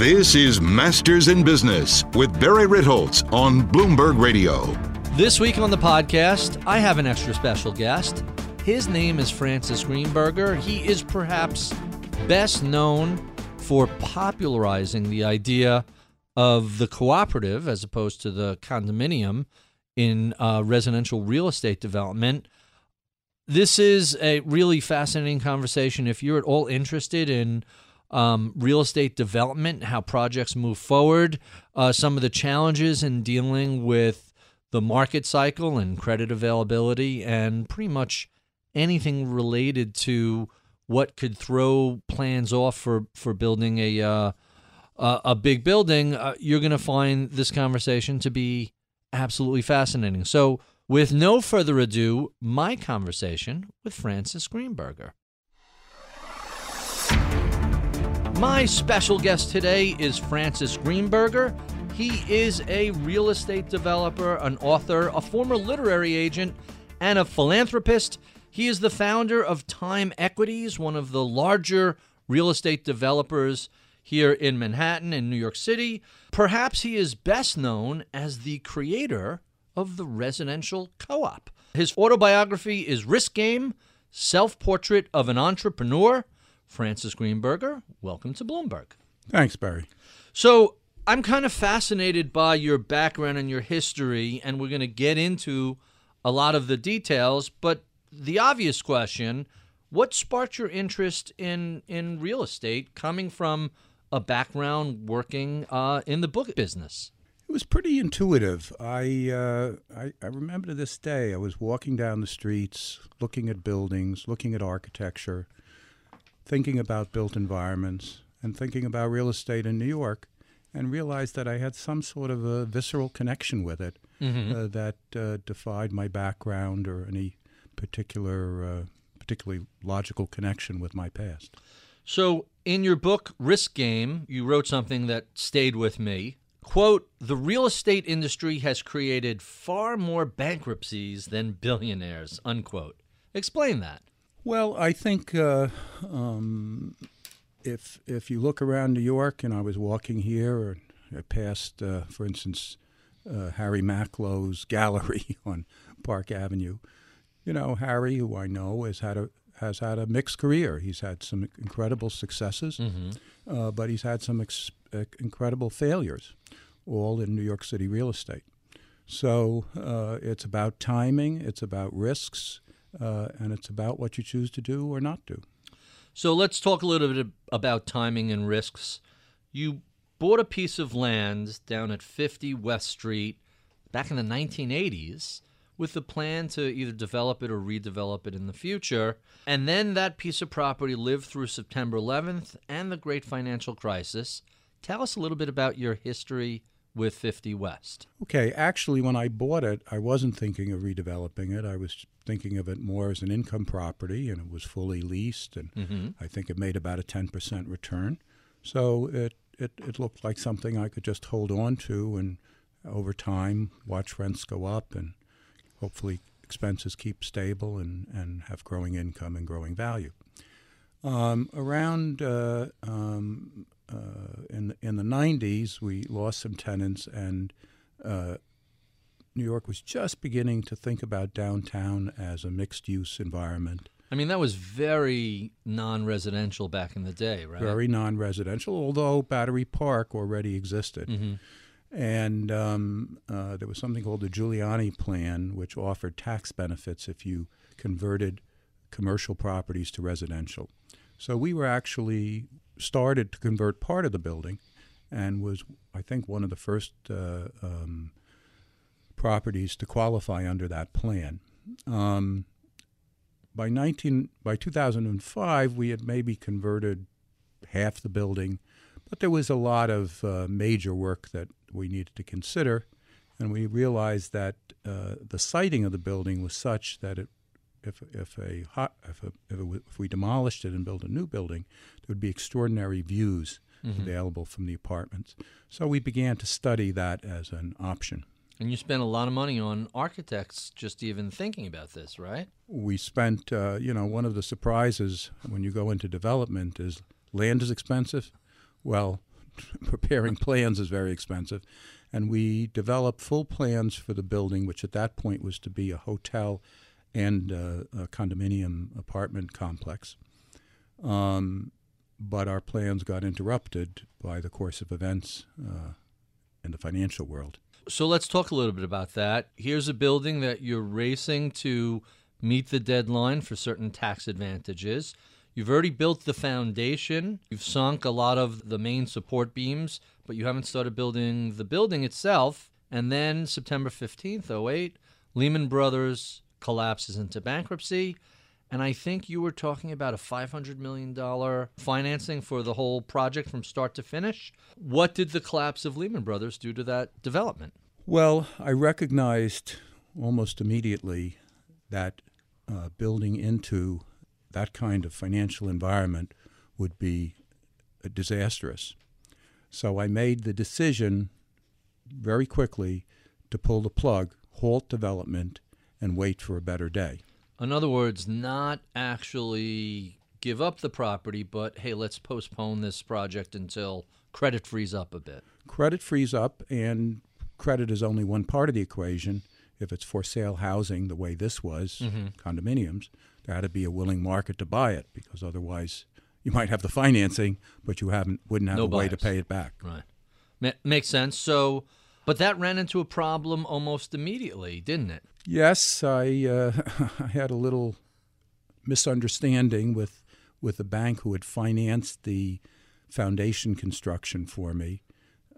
This is Masters in Business with Barry Ritholtz on Bloomberg Radio. This week on the podcast, I have an extra special guest. His name is Francis Greenburger. He is perhaps best known for popularizing the idea of the cooperative as opposed to the condominium in uh, residential real estate development. This is a really fascinating conversation. If you're at all interested in um, real estate development, how projects move forward, uh, some of the challenges in dealing with the market cycle and credit availability, and pretty much anything related to what could throw plans off for, for building a uh, a big building, uh, you're going to find this conversation to be absolutely fascinating. So, with no further ado, my conversation with Francis Greenburger. My special guest today is Francis Greenburger. He is a real estate developer, an author, a former literary agent, and a philanthropist. He is the founder of Time Equities, one of the larger real estate developers here in Manhattan and New York City. Perhaps he is best known as the creator of the residential co op. His autobiography is Risk Game Self Portrait of an Entrepreneur. Francis Greenburger, welcome to Bloomberg. Thanks, Barry. So, I'm kind of fascinated by your background and your history, and we're going to get into a lot of the details. But the obvious question what sparked your interest in, in real estate coming from a background working uh, in the book business? It was pretty intuitive. I, uh, I, I remember to this day, I was walking down the streets, looking at buildings, looking at architecture, thinking about built environments, and thinking about real estate in New York, and realized that I had some sort of a visceral connection with it mm-hmm. uh, that uh, defied my background or any particular, uh, particularly logical connection with my past. So, in your book, Risk Game, you wrote something that stayed with me. Quote, the real estate industry has created far more bankruptcies than billionaires, unquote. Explain that. Well, I think uh, um, if if you look around New York, and I was walking here, or I passed, uh, for instance, uh, Harry Macklowe's gallery on Park Avenue. You know, Harry, who I know, has had a has had a mixed career. He's had some incredible successes, mm-hmm. uh, but he's had some ex- uh, incredible failures, all in New York City real estate. So uh, it's about timing, it's about risks, uh, and it's about what you choose to do or not do. So let's talk a little bit about timing and risks. You bought a piece of land down at 50 West Street back in the 1980s with the plan to either develop it or redevelop it in the future. And then that piece of property lived through September 11th and the great financial crisis. Tell us a little bit about your history with 50 West. Okay, actually, when I bought it, I wasn't thinking of redeveloping it. I was thinking of it more as an income property, and it was fully leased, and mm-hmm. I think it made about a 10% return. So it, it, it looked like something I could just hold on to and over time watch rents go up and hopefully expenses keep stable and, and have growing income and growing value. Um, around uh, um, in in the 90s, we lost some tenants, and uh, New York was just beginning to think about downtown as a mixed-use environment. I mean, that was very non-residential back in the day, right? Very non-residential, although Battery Park already existed. Mm-hmm. And um, uh, there was something called the Giuliani Plan, which offered tax benefits if you converted commercial properties to residential. So we were actually started to convert part of the building and was, I think, one of the first uh, um, properties to qualify under that plan. Um, by 19 by 2005, we had maybe converted half the building, but there was a lot of uh, major work that we needed to consider, and we realized that uh, the siting of the building was such that it, if if a hot, if, a, if, it, if we demolished it and built a new building, there would be extraordinary views mm-hmm. available from the apartments. So we began to study that as an option. And you spent a lot of money on architects just even thinking about this, right? We spent, uh, you know, one of the surprises when you go into development is land is expensive. Well, preparing plans is very expensive. And we developed full plans for the building, which at that point was to be a hotel and uh, a condominium apartment complex. Um, but our plans got interrupted by the course of events uh, in the financial world. So let's talk a little bit about that. Here's a building that you're racing to meet the deadline for certain tax advantages. You've already built the foundation. You've sunk a lot of the main support beams, but you haven't started building the building itself. And then September 15th, 08, Lehman Brothers collapses into bankruptcy. And I think you were talking about a $500 million financing for the whole project from start to finish. What did the collapse of Lehman Brothers do to that development? Well, I recognized almost immediately that uh, building into that kind of financial environment would be uh, disastrous. So I made the decision very quickly to pull the plug, halt development, and wait for a better day. In other words, not actually give up the property, but hey, let's postpone this project until credit frees up a bit. Credit frees up, and credit is only one part of the equation. If it's for sale housing, the way this was, mm-hmm. condominiums, there had to be a willing market to buy it because otherwise you might have the financing, but you haven't wouldn't have no a buyers. way to pay it back. Right, Ma- makes sense. So, but that ran into a problem almost immediately, didn't it? Yes, I, uh, I had a little misunderstanding with with the bank who had financed the foundation construction for me.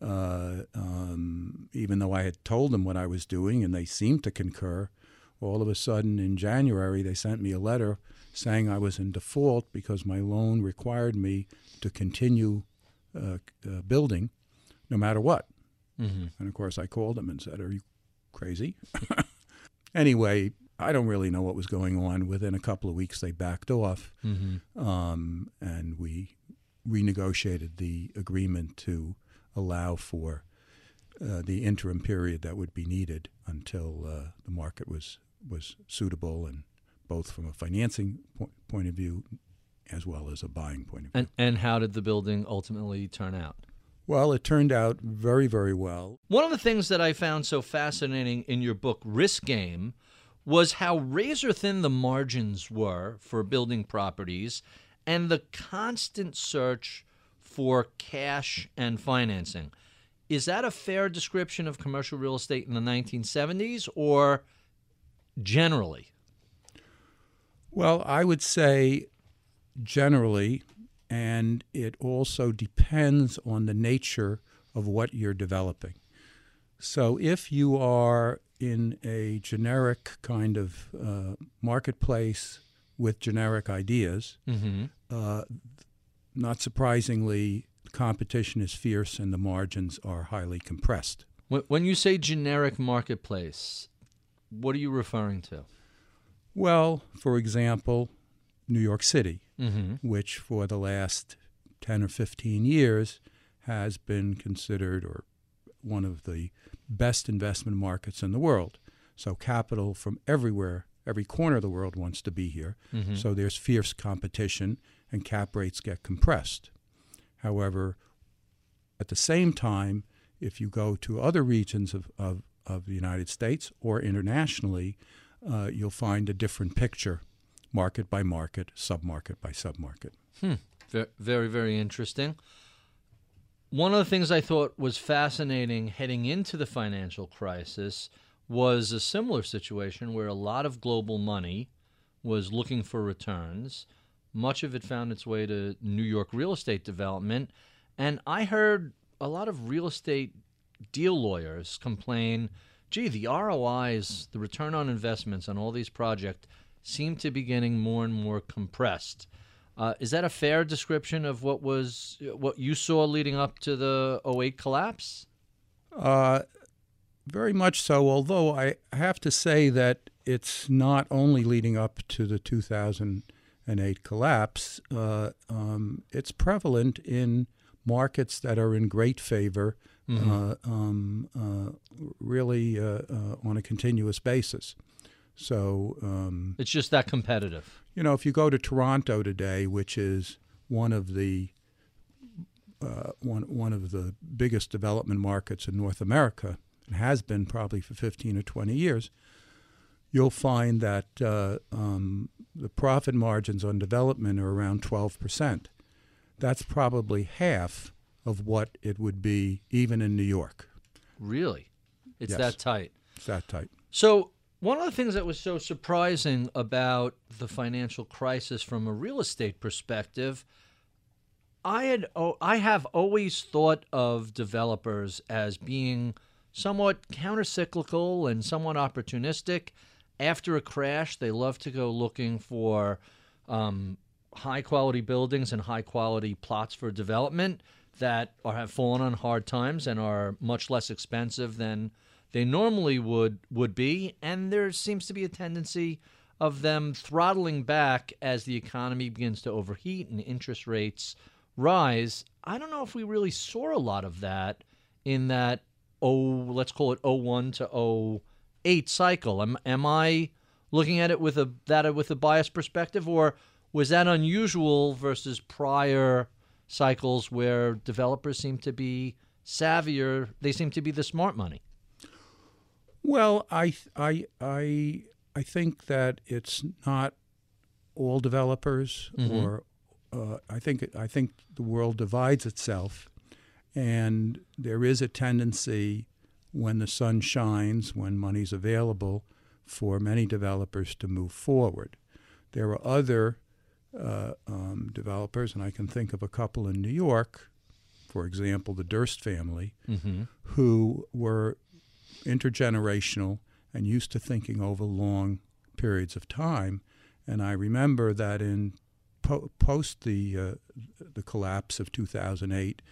Uh, um, even though I had told them what I was doing and they seemed to concur, all of a sudden in January they sent me a letter saying I was in default because my loan required me to continue uh, uh, building no matter what. Mm-hmm. And of course, I called them and said, Are you crazy? Anyway, I don't really know what was going on. Within a couple of weeks, they backed off, mm-hmm. um, and we renegotiated the agreement to allow for uh, the interim period that would be needed until uh, the market was was suitable, and both from a financing po- point of view as well as a buying point of view. And, and how did the building ultimately turn out? Well, it turned out very, very well. One of the things that I found so fascinating in your book, Risk Game, was how razor thin the margins were for building properties and the constant search for cash and financing. Is that a fair description of commercial real estate in the 1970s or generally? Well, I would say generally and it also depends on the nature of what you're developing. So if you are in a generic kind of uh, marketplace with generic ideas, mm-hmm. uh, not surprisingly, competition is fierce and the margins are highly compressed. When you say generic marketplace, what are you referring to? Well, for example, New York City, mm-hmm. which for the last 10 or 15 years has been considered or one of the best investment markets in the world. So capital from everywhere, every corner of the world wants to be here. Mm-hmm. So there's fierce competition and cap rates get compressed. However, at the same time, if you go to other regions of, of, of the United States or internationally, uh, you'll find a different picture market by market, submarket by submarket. Hmm. Very, very interesting. One of the things I thought was fascinating heading into the financial crisis was a similar situation where a lot of global money was looking for returns. Much of it found its way to New York real estate development. And I heard a lot of real estate deal lawyers complain gee, the ROIs, the return on investments on all these projects seem to be getting more and more compressed. Uh, is that a fair description of what was what you saw leading up to the 08 collapse? Uh, very much so. Although I have to say that it's not only leading up to the 2008 collapse. Uh, um, it's prevalent in markets that are in great favor, uh, um, uh, really uh, uh, on a continuous basis. So, um, It's just that competitive. you know, if you go to Toronto today, which is one of the uh, one one of the biggest development markets in North America, and has been probably for 15 or 20 years, you'll find that uh, um, the profit margins on development are around 12 percent. That's probably half of what it would be even in New York. Really, it's Yes. that tight. It's that tight. So, one of the things that was so surprising about the financial crisis from a real estate perspective, I had oh, I have always thought of developers as being somewhat countercyclical and somewhat opportunistic. After a crash, they love to go looking for um, high quality buildings and high quality plots for development that are, have fallen on hard times and are much less expensive than they normally would would be. And there seems to be a tendency of them throttling back as the economy begins to overheat and interest rates rise. I don't know if we really saw a lot of that in that oh let's call it 01 to 08 cycle. Am am I looking at it with a that with a biased perspective or was that unusual versus prior cycles where developers seem to be savvier, they seem to be the smart money? Well, I I I I think that it's not all developers, or uh, I think I think the world divides itself, and there is a tendency when the sun shines, when money's available, for many developers to move forward. There are other uh, um, developers, and I can think of a couple in New York, for example, the Durst family, who were intergenerational and used to thinking over long periods of time. And I remember that in po- post the uh, the collapse of 2008,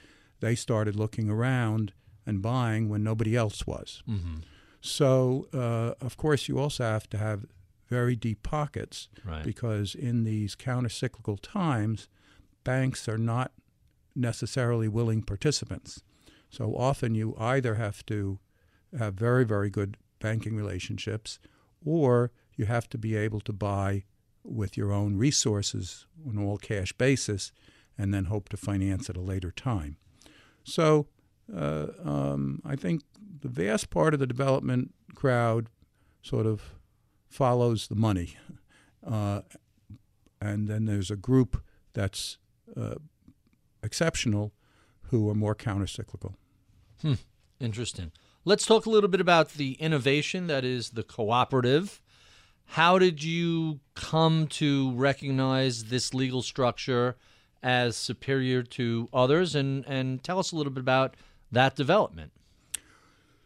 they started looking around and buying when nobody else was. So, uh, of course, you also have to have very deep pockets Right. because in these countercyclical times, banks are not necessarily willing participants. So often you either have to have very, very good banking relationships or you have to be able to buy with your own resources on all cash basis and then hope to finance at a later time. So uh, um, I think the vast part of the development crowd sort of follows the money. Uh, and then there's a group that's uh, exceptional who are more countercyclical. Interesting. Let's talk a little bit about the innovation that is the cooperative. How did you come to recognize this legal structure as superior to others? And, and tell us a little bit about that development.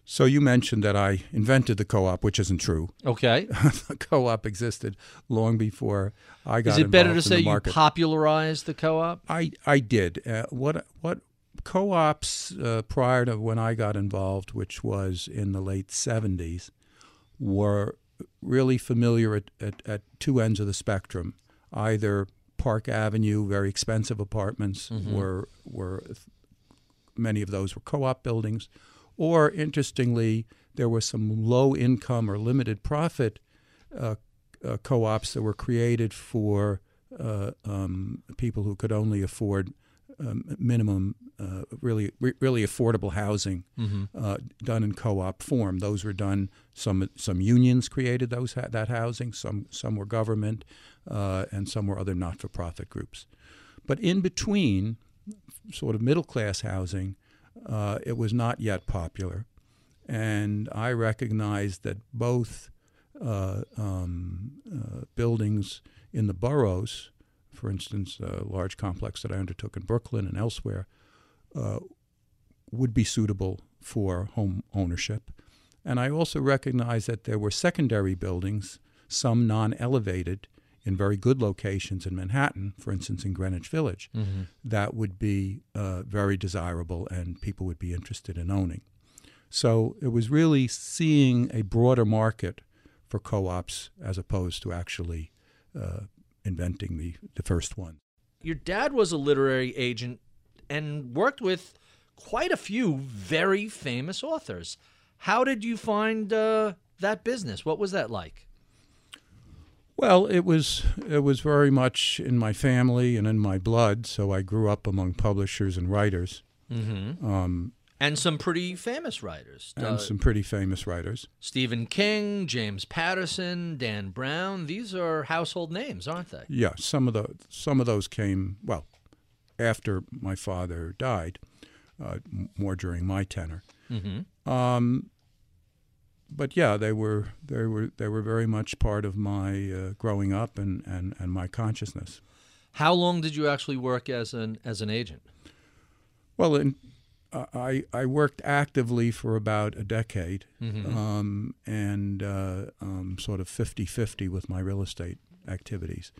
So you mentioned that I invented the co-op, which isn't true. Okay. the co-op existed long before I got Is it better to say you popularized the co op? I I did. Uh, what what co-ops uh, prior to when I got involved, which was in the late '70s, were really familiar at, at, at two ends of the spectrum. Either Park Avenue, very expensive apartments, were were many of those were co-op buildings, or interestingly, there were some low-income or limited profit uh, uh, co-ops that were created for uh, um, people who could only afford um, minimum, uh, really, re- really affordable housing uh, done in co-op form. Those were done. Some some unions created those ha- that housing. Some some were government, uh, and some were other not-for-profit groups. But in between, sort of middle-class housing, uh, it was not yet popular, and I recognized that both uh, um, uh, buildings in the boroughs, for instance, a large complex that I undertook in Brooklyn and elsewhere, uh, would be suitable for home ownership. And I also recognized that there were secondary buildings, some non elevated, in very good locations in Manhattan, for instance, in Greenwich Village, Mm-hmm. that would be uh, very desirable and people would be interested in owning. So it was really seeing a broader market for co ops as opposed to actually uh, inventing the, the first one. Your dad was a literary agent and worked with quite a few very famous authors. How did you find uh, that business? What was that like? Well, it was it was very much in my family and in my blood. So I grew up among publishers and writers, Mm-hmm. um, And some pretty famous writers. and Uh, some pretty famous writers. Stephen King, James Patterson, Dan Brown. These are household names, aren't they? Yeah, some of the some of those came well after my father died, uh, more during my tenure. Mm-hmm. Um, but yeah, they were they were they were very much part of my uh, growing up and, and, and my consciousness. How long did you actually work as an as an agent? Well, in, I I worked actively for about a decade, Mm-hmm. um, and uh, um, sort of 50-50 with my real estate activities,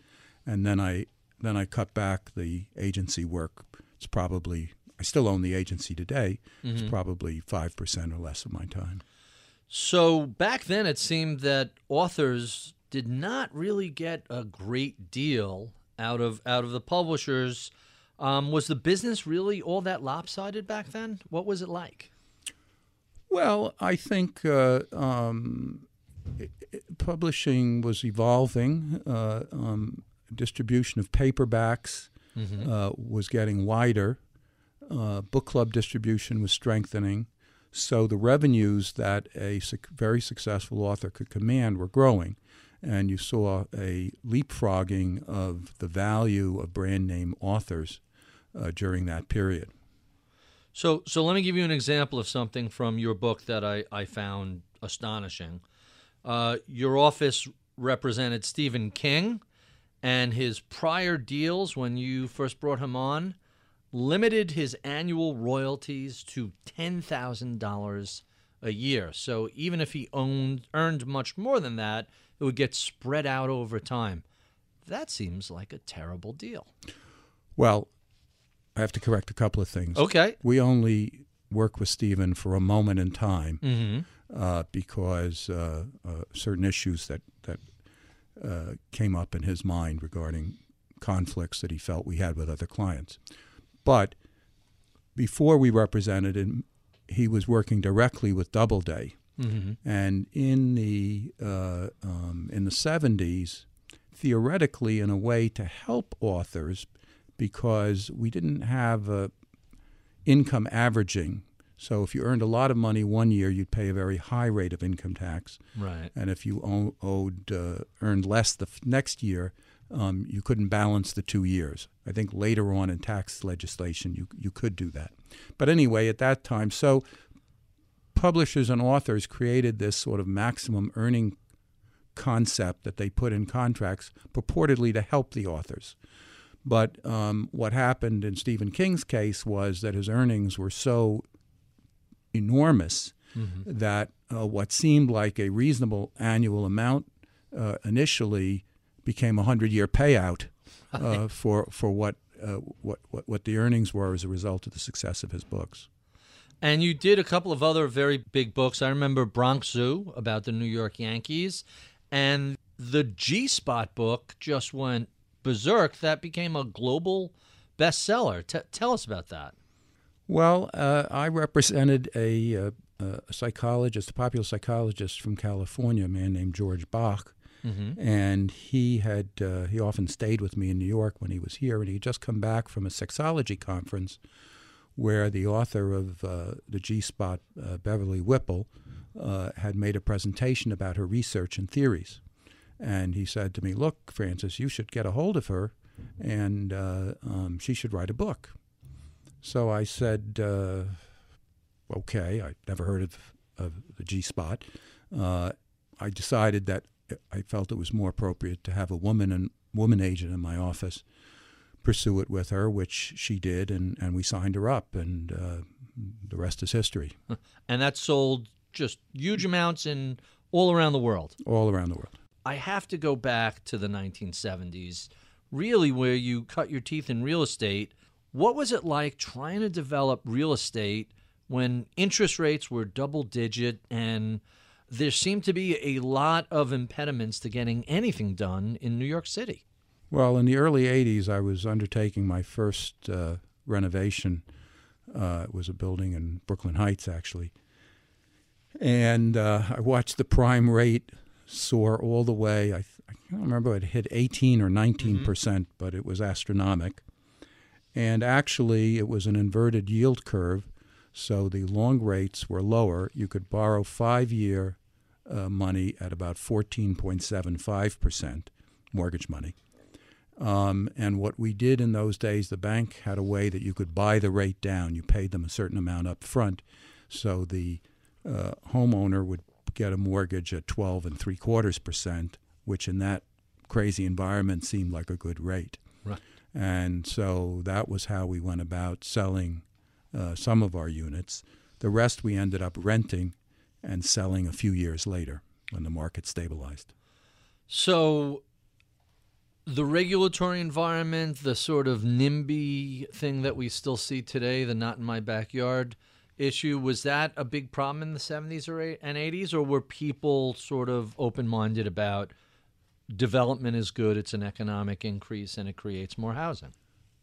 and then I then I cut back the agency work. It's probably I still own the agency today. It's probably five percent or less of my time. So back then, it seemed that authors did not really get a great deal out of out of the publishers. Um, was the business really all that lopsided back then? What was it like? Well, I think uh, um, i- i- publishing was evolving. Uh, um, distribution of paperbacks uh, was getting wider. Uh, book club distribution was strengthening. So the revenues that a suc very successful author could command were growing. And you saw a leapfrogging of the value of brand name authors uh, during that period. So, so let me give you an example of something from your book that I, I found astonishing. Uh, your office represented Stephen King, and his prior deals when you first brought him on limited his annual royalties to ten thousand dollars a year. So even if he owned earned much more than that, it would get spread out over time. That seems like a terrible deal. Well, I have to correct a couple of things. Okay. We only work with Stephen for a moment in time Mm-hmm. uh, because uh, uh, certain issues that that uh, came up in his mind regarding conflicts that he felt we had with other clients. But before we represented him, he was working directly with Doubleday, Mm-hmm. and in the uh, um, in the seventies, theoretically, in a way to help authors, because we didn't have uh, income averaging. So if you earned a lot of money one year, you'd pay a very high rate of income tax, Right. and if you ow- owed uh, earned less the f- next year, um, you couldn't balance the two years. I think later on in tax legislation, you you could do that. But anyway, at that time, so publishers and authors created this sort of maximum earning concept that they put in contracts purportedly to help the authors. But um, what happened in Stephen King's case was that his earnings were so enormous that uh, what seemed like a reasonable annual amount uh, initially became a hundred-year payout uh, for for what, uh, what what what the earnings were as a result of the success of his books. And you did a couple of other very big books. I remember Bronx Zoo about the New York Yankees, and the G Spot book just went berserk. That became a global bestseller. T- tell us about that. Well, uh, I represented a, uh, a psychologist, a popular psychologist from California, a man named George Bach, and he had uh, he often stayed with me in New York when he was here, and he had just come back from a sexology conference where the author of uh, the G Spot, uh, Beverly Whipple, uh, had made a presentation about her research and theories. And he said to me, Look, Francis, you should get a hold of her, and uh, um, she should write a book. So I said, uh, Okay, I never heard of, of the G Spot. Uh, I decided that I felt it was more appropriate to have a woman and woman agent in my office pursue it with her, which she did, and, and we signed her up, and uh, the rest is history, And that sold just huge amounts in all around the world. all around the world. I have to go back to the 1970s, really where you cut your teeth in real estate. What was it like trying to develop real estate when interest rates were double digit and there seemed to be a lot of impediments to getting anything done in New York City? Well, in the early 80s, I was undertaking my first uh, renovation. Uh, it was a building in Brooklyn Heights, actually. And uh, I watched the prime rate soar all the way. I, I can't remember, it hit 18 or 19 mm-hmm. percent, but it was astronomical. And actually, it was an inverted yield curve, so the long rates were lower. You could borrow five year uh, money at about 14.75 percent mortgage money. Um, and what we did in those days, the bank had a way that you could buy the rate down. You paid them a certain amount up front, so the uh, homeowner would get a mortgage at 12 and three quarters percent, which in that crazy environment seemed like a good rate. Right. And so that was how we went about selling uh, some of our units. The rest we ended up renting and selling a few years later when the market stabilized. So the regulatory environment, the sort of NIMBY thing that we still see today, the not in my backyard issue, was that a big problem in the 70s or eight, and 80s, or were people sort of open minded about development is good, it's an economic increase, and it creates more housing?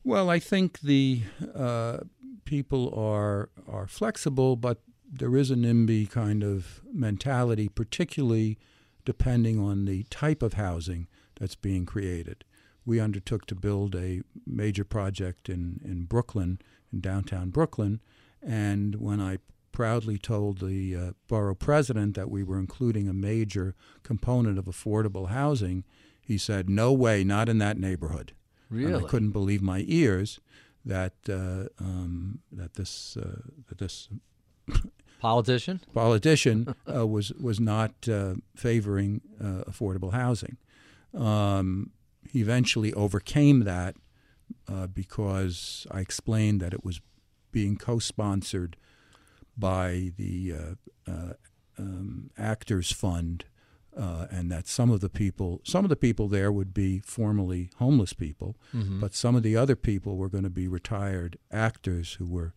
Well, I think the uh, people are are flexible, but there is a NIMBY kind of mentality, particularly depending on the type of housing that's being created. We undertook to build a major project in, in Brooklyn, in downtown Brooklyn, and when I proudly told the uh, borough president that we were including a major component of affordable housing, he said, "No way, not in that neighborhood." Really, and I couldn't believe my ears that uh, um, that this uh, that this politician politician uh, was was not uh, favoring uh, affordable housing. Um, he eventually overcame that uh, because I explained that it was being co-sponsored by the uh, uh, um, Actors Fund, uh, and that some of the people, some of the people there would be formerly homeless people, mm-hmm. but some of the other people were going to be retired actors who were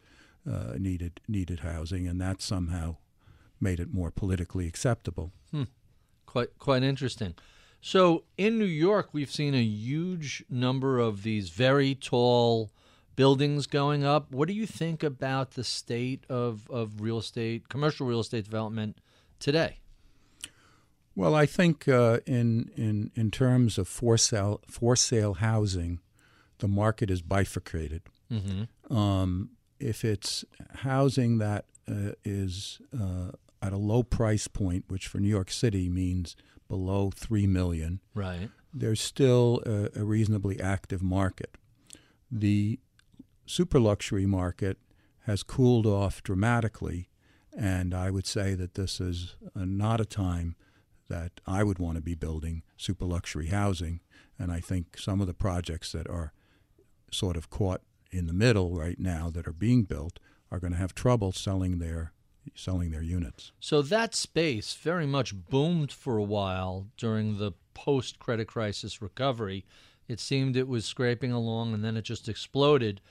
uh, needed needed housing, and that somehow made it more politically acceptable. Hmm. Quite quite interesting. So in New York, we've seen a huge number of these very tall buildings going up. What do you think about the state of, of real estate, commercial real estate development today? Well, I think uh, in, in, in terms of for sale, for sale housing, the market is bifurcated. Mm-hmm. Um, if it's housing that uh, is uh, at a low price point, which for New York City means below three million, right? There's still a, a reasonably active market. The super luxury market has cooled off dramatically, and I would say that this is uh, not a time that I would want to be building super luxury housing. And I think some of the projects that are sort of caught in the middle right now that are being built are going to have trouble selling their selling their units. So that space very much boomed for a while during the post credit crisis recovery. It seemed it was scraping along and then it just exploded.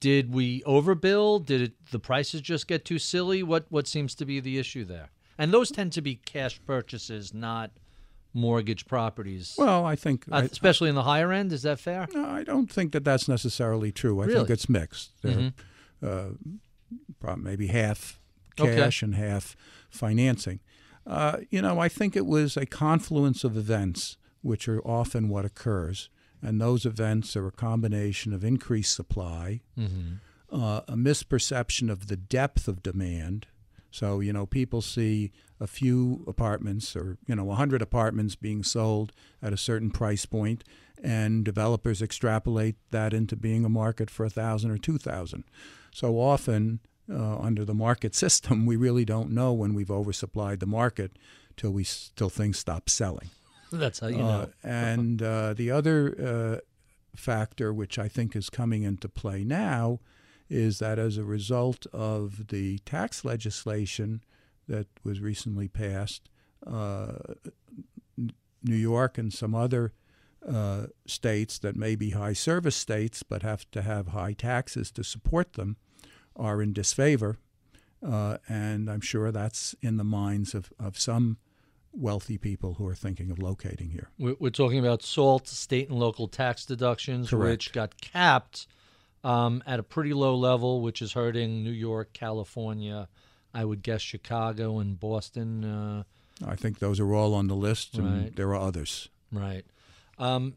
Did we overbuild? Did it, the prices just get too silly? What what seems to be the issue there? And those tend to be cash purchases, not mortgage properties. Well, I think, uh, especially in the higher end, is that fair? No, I don't think that that's necessarily true. I really? think it's mixed. Mm-hmm. Uh, maybe half cash okay. and half financing. Uh, you know, I think it was a confluence of events, which are often what occurs and those events are a combination of increased supply, mm-hmm. uh, a misperception of the depth of demand. So, you know, people see a few apartments or, you know, 100 apartments being sold at a certain price point, and developers extrapolate that into being a market for 1,000 or 2,000. So often, uh, under the market system, we really don't know when we've oversupplied the market till we till things stop selling. That's how you uh, know. and uh, the other uh, factor, which I think is coming into play now, is that as a result of the tax legislation that was recently passed, uh, New York and some other uh, states that may be high service states but have to have high taxes to support them are in disfavor. Uh, and I'm sure that's in the minds of, of some wealthy people who are thinking of locating here. We're, we're talking about SALT, state and local tax deductions, Correct. which got capped um, at a pretty low level, which is hurting New York, California, I would guess Chicago and Boston. Uh, I think those are all on the list, and Right. there are others. Right. Um,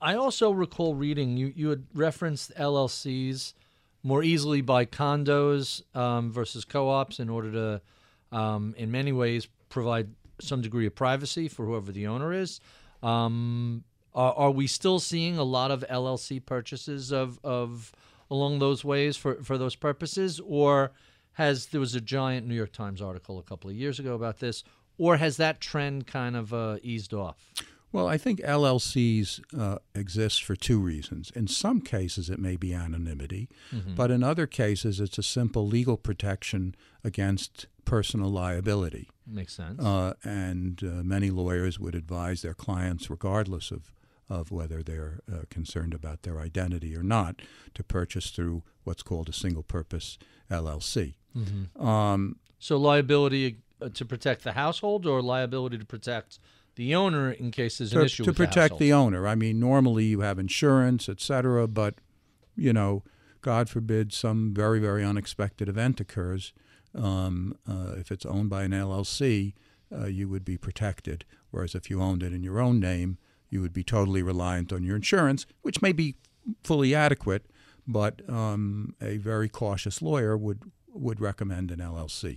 I also recall reading you, you had referenced LLCs more easily by condos um, versus co ops in order to, um, in many ways, provide some degree of privacy for whoever the owner is. Um, are, are we still seeing a lot of LLC purchases of, of along those ways for, for those purposes? Or has there was a giant New York Times article a couple of years ago about this? Or has that trend kind of uh, eased off? Well, I think LLCs uh, exist for two reasons. In some cases, it may be anonymity, but in other cases, it's a simple legal protection against personal liability. Makes sense. Uh, and uh, many lawyers would advise their clients, regardless of, of whether they're uh, concerned about their identity or not, to purchase through what's called a single purpose LLC. Um, so liability uh, to protect the household, or liability to protect the owner in case there's an to, issue to protect the, the, owner. I mean, normally you have insurance, et cetera, but you know, God forbid some very very unexpected event occurs. Um, uh, if it's owned by an LLC, uh, you would be protected. Whereas if you owned it in your own name, you would be totally reliant on your insurance, which may be fully adequate, but um, a very cautious lawyer would would recommend an LLC.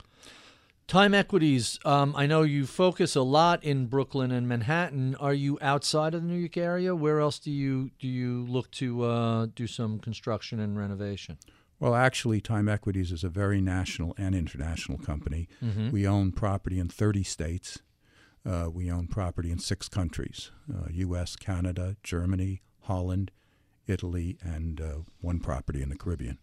Time equities. Um, I know you focus a lot in Brooklyn and Manhattan. Are you outside of the New York area? Where else do you do you look to uh, do some construction and renovation? Well, actually, Time Equities is a very national and international company. We own property in 30 states. Uh, we own property in six countries uh, U.S., Canada, Germany, Holland, Italy, and uh, one property in the Caribbean.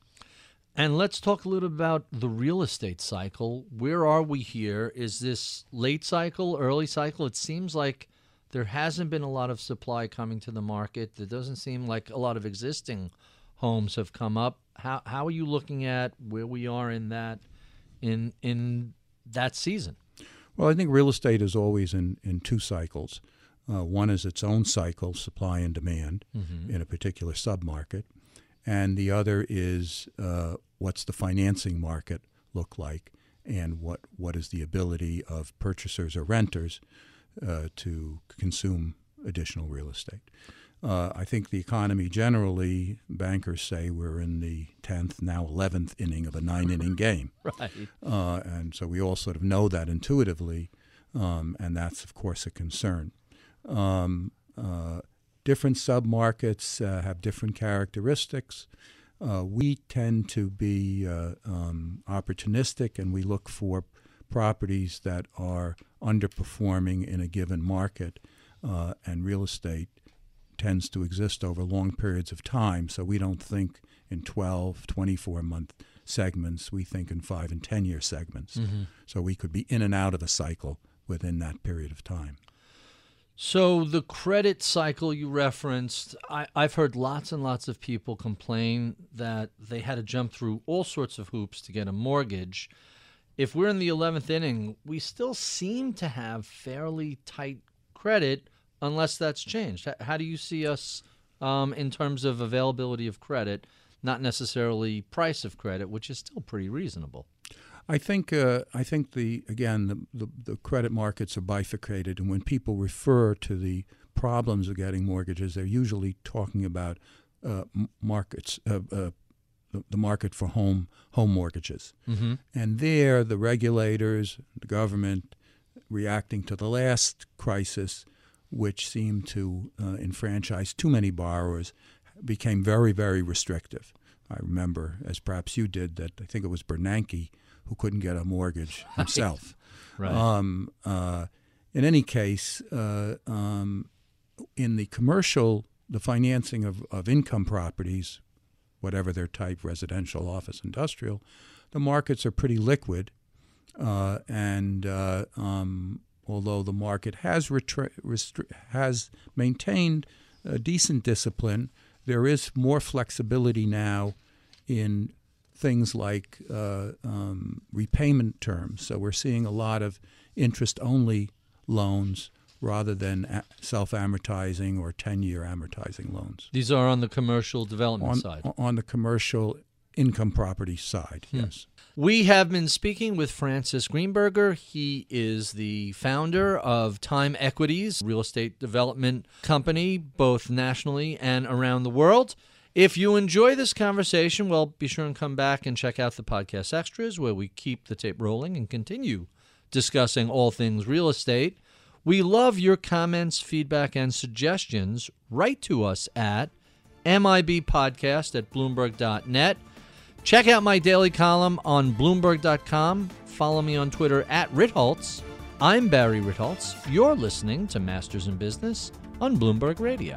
And let's talk a little about the real estate cycle. Where are we here? Is this late cycle, early cycle? It seems like there hasn't been a lot of supply coming to the market. It doesn't seem like a lot of existing homes have come up. How how are you looking at where we are in that in in that season? Well, I think real estate is always in, in two cycles. Uh, one is its own cycle, supply and demand, in a particular submarket, and the other is uh, what's the financing market look like, and what, what is the ability of purchasers or renters uh, to consume additional real estate. Uh, I think the economy generally, bankers say we're in the 10th, now 11th inning of a nine inning game. Right. Uh, and so we all sort of know that intuitively, um, and that's, of course, a concern. Um, uh, different submarkets uh, have different characteristics. Uh, we tend to be uh, um, opportunistic and we look for properties that are underperforming in a given market, uh, and real estate tends to exist over long periods of time. So we don't think in 12, 24 month segments, we think in five and 10 year segments. Mm-hmm. So we could be in and out of a cycle within that period of time. So the credit cycle you referenced, I, I've heard lots and lots of people complain that they had to jump through all sorts of hoops to get a mortgage. If we're in the 11th inning, we still seem to have fairly tight credit unless that's changed. How do you see us um, in terms of availability of credit, not necessarily price of credit, which is still pretty reasonable? I think uh, I think the again the, the the credit markets are bifurcated, and when people refer to the problems of getting mortgages, they're usually talking about uh, markets, uh, uh, the, the market for home home mortgages, Mm-hmm. and there the regulators, the government, reacting to the last crisis, which seemed to uh, enfranchise too many borrowers, became very very restrictive. I remember, as perhaps you did, that I think it was Bernanke who couldn't get a mortgage himself. Right. Um, uh, in any case, uh, um, in the commercial, the financing of, of income properties, whatever their type, residential, office, industrial, the markets are pretty liquid. Uh, and uh, um, although the market has retra- restri- has maintained a decent discipline, there is more flexibility now in things like uh, um, repayment terms. So we're seeing a lot of interest-only loans rather than a- self-amortizing or 10-year amortizing loans. These are on the commercial development On, side. on the commercial income property side, Hmm. yes. We have been speaking with Francis Greenburger. He is the founder of Time Equities, real estate development company, both nationally and around the world. If you enjoy this conversation, well, be sure and come back and check out the podcast extras where we keep the tape rolling and continue discussing all things real estate. We love your comments, feedback, and suggestions. Write to us at mibpodcast at bloomberg.net. Check out my daily column on Bloomberg.com. Follow me on Twitter at Ritholtz. I'm Barry Ritholtz. You're listening to Masters in Business on Bloomberg Radio.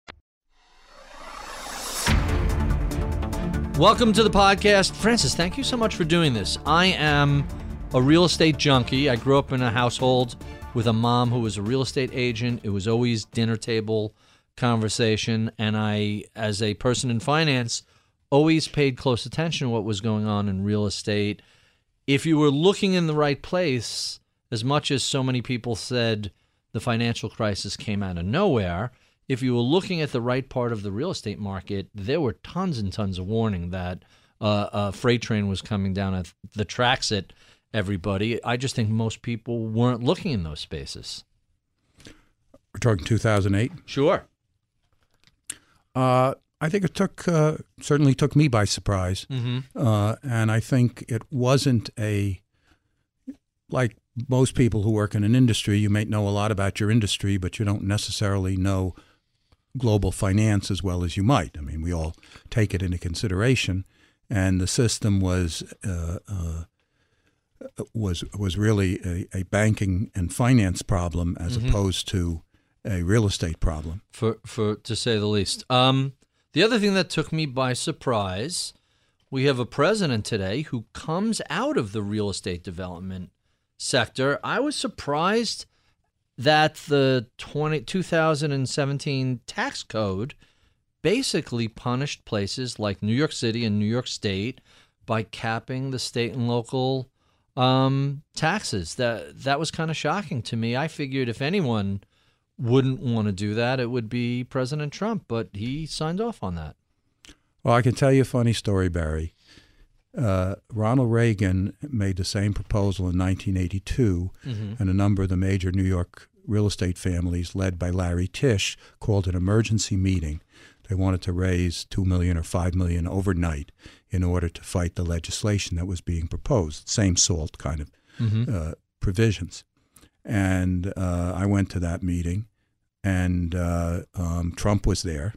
Welcome to the podcast. Francis, thank you so much for doing this. I am a real estate junkie. I grew up in a household with a mom who was a real estate agent. It was always dinner table conversation. And I, as a person in finance, always paid close attention to what was going on in real estate. If you were looking in the right place, as much as so many people said the financial crisis came out of nowhere, if you were looking at the right part of the real estate market, there were tons and tons of warning that uh, a freight train was coming down at the tracks at everybody. I just think most people weren't looking in those spaces. We're talking 2008. Sure. Uh, I think it took uh, certainly took me by surprise, uh, and I think it wasn't a like most people who work in an industry. You may know a lot about your industry, but you don't necessarily know global finance as well as you might. I mean, we all take it into consideration, and the system was uh, uh, was was really a, a banking and finance problem as opposed to a real estate problem. for for to say the least. Um, the other thing that took me by surprise, we have a president today who comes out of the real estate development sector. I was surprised that the 20, 2017 tax code basically punished places like New York City and New York State by capping the state and local um, taxes. That that was kind of shocking to me. I figured if anyone wouldn't want to do that, it would be President Trump, but he signed off on that. Well, I can tell you a funny story, Barry. Uh, Ronald Reagan made the same proposal in 1982, and a number of the major New York real estate families, led by Larry Tisch, called an emergency meeting. They wanted to raise two million or five million overnight in order to fight the legislation that was being proposed, same SALT kind of uh, provisions. And uh, I went to that meeting, and uh, um, Trump was there,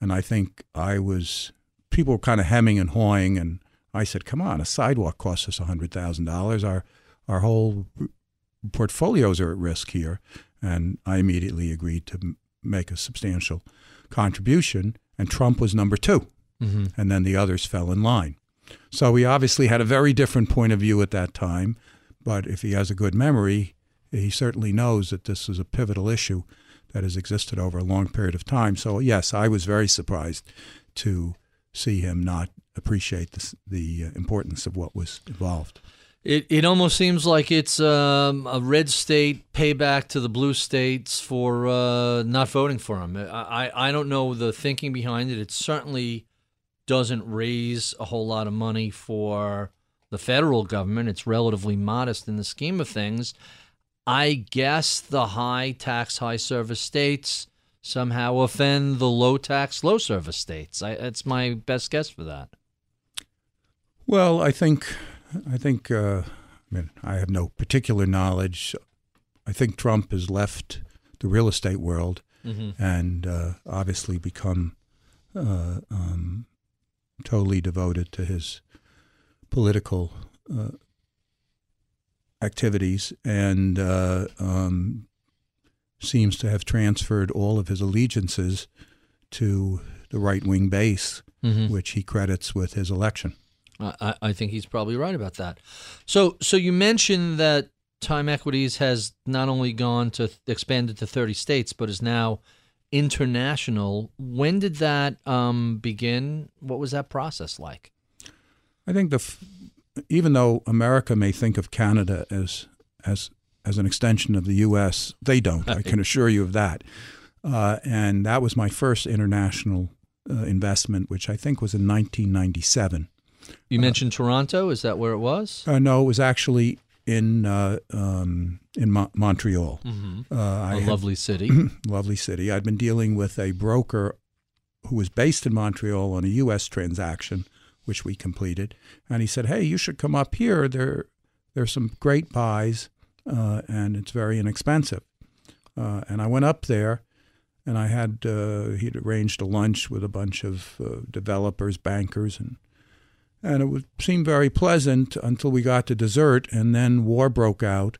and I think I was. People were kind of hemming and hawing, and I said, "Come on, a sidewalk costs us hundred thousand dollars. Our our whole portfolios are at risk here." And I immediately agreed to m- make a substantial contribution, and Trump was number 2 and then the others fell in line. So we obviously had a very different point of view at that time, but if he has a good memory, he certainly knows that this is a pivotal issue that has existed over a long period of time. So yes, I was very surprised to see him not appreciate this, the uh, importance of what was involved. It it almost seems like it's um, a red state payback to the blue states for uh, not voting for him. I, I don't know the thinking behind it. It certainly doesn't raise a whole lot of money for the federal government. It's relatively modest in the scheme of things. I guess the high tax, high service states somehow offend the low tax, low service states. I, that's my best guess for that. Well, I think, I think, uh, I mean, I have no particular knowledge. I think Trump has left the real estate world Mm-hmm. and uh, obviously become uh, um, totally devoted to his political uh, activities and uh, um, seems to have transferred all of his allegiances to the right wing base, Mm-hmm. which he credits with his election. I, I- think he's probably right about that. So, so you mentioned that Time Equities has not only gone to expanded to 30 states, but is now international. When did that um, begin? What was that process like? I think the f- even though America may think of Canada as as as an extension of the U.S., they don't. I can assure you of that. Uh, and that was my first international uh, investment, which I think was in 1997. You mentioned Toronto. Is that where it was? Uh, no, it was actually in uh, um, in Mo- Montreal. Uh, I A had- lovely city. lovely city. I'd been dealing with a broker who was based in Montreal on a U.S. transaction, which we completed, and he said, "Hey, you should come up here. There, there's some great buys, uh, and it's very inexpensive." Uh, and I went up there, and I had uh, he'd arranged a lunch with a bunch of uh, developers, bankers, and and it would seem very pleasant until we got to dessert, and then war broke out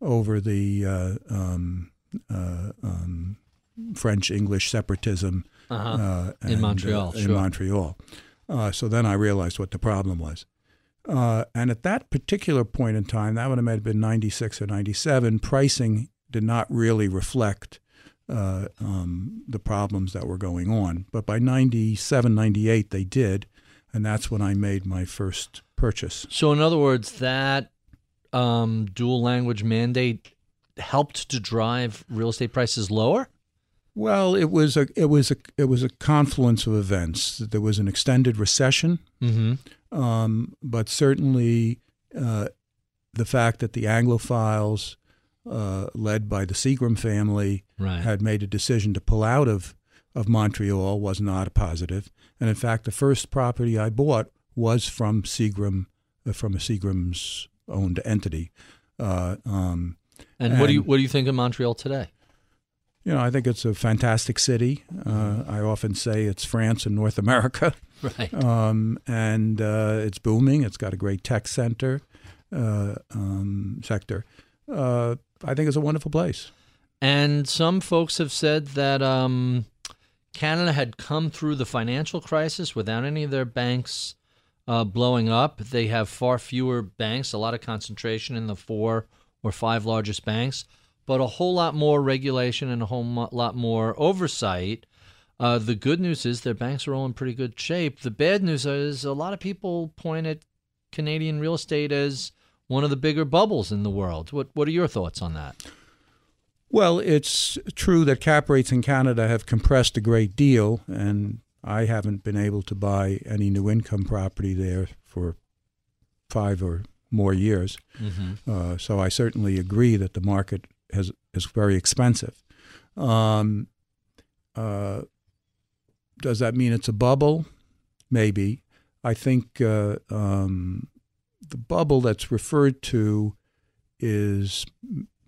over the uh, um, uh, um, French English separatism Uh-huh. uh, In Montreal, uh, in sure. Montreal. Uh, so then I realized what the problem was. Uh, and at that particular point in time, that would have been 96 or 97, pricing did not really reflect uh, um, the problems that were going on. But by 97, 98, they did. And that's when I made my first purchase. So, in other words, that um, dual language mandate helped to drive real estate prices lower. Well, it was a it was a it was a confluence of events. There was an extended recession, Mm-hmm. um, but certainly uh, the fact that the Anglophiles, uh, led by the Seagram family, Right. had made a decision to pull out of of Montreal was not a positive. And in fact, the first property I bought was from Seagram, uh, from a Seagram's owned entity. Uh, um, and what do you what do you think of Montreal today? you know, I think it's a fantastic city. Uh, I often say it's France in North America. Right. um, and uh, it's booming. It's got a great tech center uh, um, sector. Uh, I think it's a wonderful place. And some folks have said that um, Canada had come through the financial crisis without any of their banks uh, blowing up. They have far fewer banks, a lot of concentration in the four or five largest banks, but a whole lot more regulation and a whole lot more oversight. Uh, the good news is their banks are all in pretty good shape. The bad news is a lot of people point at Canadian real estate as one of the bigger bubbles in the world. What What are your thoughts on that? Well, it's true that cap rates in Canada have compressed a great deal, and I haven't been able to buy any new income property there for five or more years. Mm-hmm. Uh, so I certainly agree that the market has is very expensive. Um, uh, does that mean it's a bubble? Maybe. I think uh, um, the bubble that's referred to is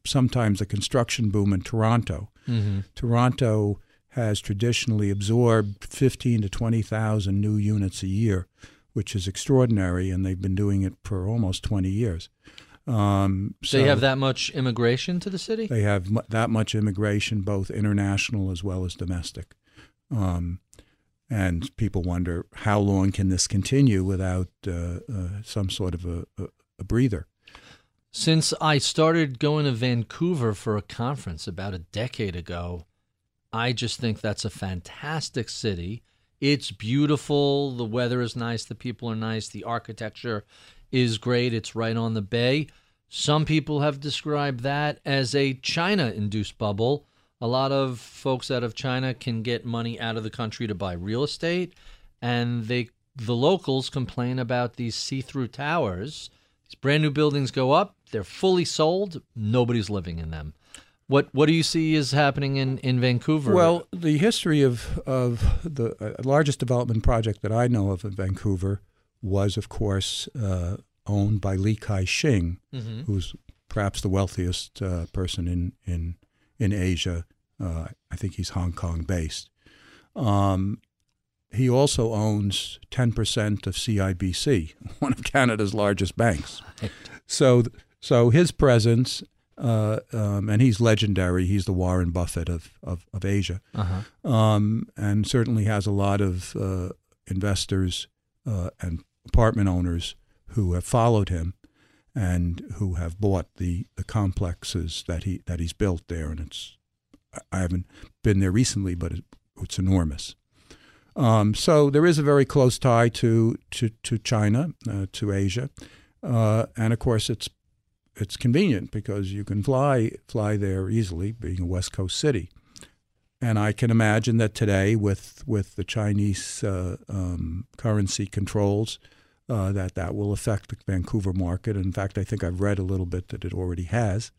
sometimes a construction boom in Toronto. Mm-hmm. Toronto has traditionally absorbed 15 to 20,000 new units a year, which is extraordinary, and they've been doing it for almost 20 years. Um, so they have that much immigration to the city? They have mu- that much immigration, both international as well as domestic. Um, and people wonder how long can this continue without uh, uh, some sort of a, a, a breather. Since I started going to Vancouver for a conference about a decade ago, I just think that's a fantastic city. It's beautiful. The weather is nice. The people are nice. The architecture is great. It's right on the bay. Some people have described that as a China induced bubble. A lot of folks out of China can get money out of the country to buy real estate, and they the locals complain about these see-through towers. These brand new buildings go up, they're fully sold, nobody's living in them. What what do you see is happening in, in Vancouver? Well, the history of, of the uh, largest development project that I know of in Vancouver was, of course, uh, owned by Li Ka-shing, Mm-hmm. who's perhaps the wealthiest uh, person in in in Asia. Uh, I think he's Hong Kong based. Um, he also owns 10% of CIBC, one of Canada's largest banks. So, so his presence, uh, um, and he's legendary. He's the Warren Buffett of, of, of Asia, Uh-huh. um, and certainly has a lot of uh, investors uh, and apartment owners who have followed him and who have bought the, the complexes that he that he's built there. And it's I haven't been there recently, but it, it's enormous. Um, so there is a very close tie to to, to China, uh, to Asia, uh, and of course it's it's convenient because you can fly fly there easily, being a West Coast city. And I can imagine that today, with with the Chinese uh, um, currency controls, uh, that that will affect the Vancouver market. In fact, I think I've read a little bit that it already has.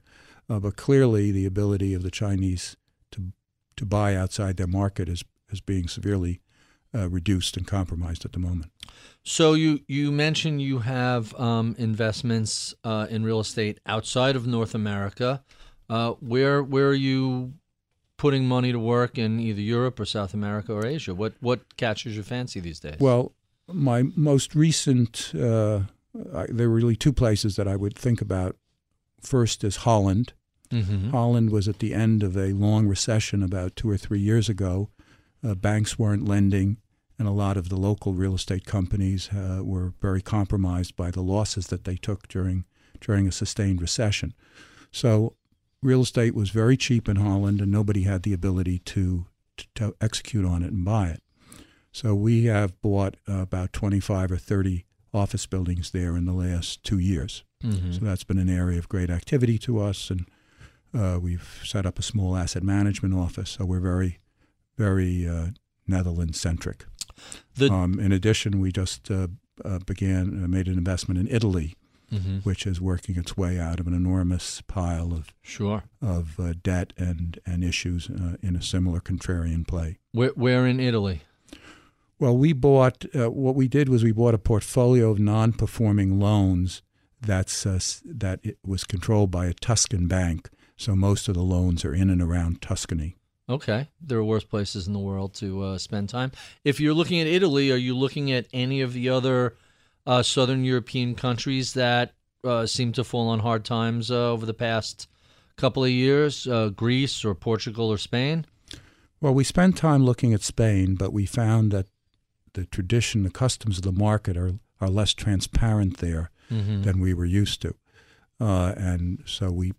Uh, but clearly, the ability of the Chinese to to buy outside their market is is being severely uh, reduced and compromised at the moment. So you you mentioned you have um, investments uh, in real estate outside of North America. Uh, where where are you putting money to work in either Europe or South America or Asia? What what catches your fancy these days? Well, my most recent, uh, I, there were really two places that I would think about. First is Holland. mm-hmm. Holland was at the end of a long recession about two or three years ago. Uh, banks weren't lending, and a lot of the local real estate companies uh, were very compromised by the losses that they took during during a sustained recession. So, real estate was very cheap in Holland, and nobody had the ability to to, to execute on it and buy it. So we have bought uh, about 25 or 30 office buildings there in the last two years. Mm-hmm. So that's been an area of great activity to us, and uh, we've set up a small asset management office. So we're very, very uh, Netherlands centric. The- Um, in addition, we just uh, uh, began uh, made an investment in Italy, Mm-hmm. which is working its way out of an enormous pile of Sure. of uh, debt and and issues uh, in a similar contrarian play. Where where in Italy? Well, we bought uh, what we did was we bought a portfolio of non-performing loans that's uh, that it was controlled by a Tuscan bank. So most of the loans are in and around Tuscany. Okay, there are worse places in the world to uh, spend time. If you're looking at Italy, are you looking at any of the other uh, southern European countries that uh, seem to fall on hard times uh, over the past couple of years? Uh, Greece or Portugal or Spain? Well, we spent time looking at Spain, but we found that the tradition, the customs of the market are are less transparent there Mm-hmm. than we were used to, uh, and so we.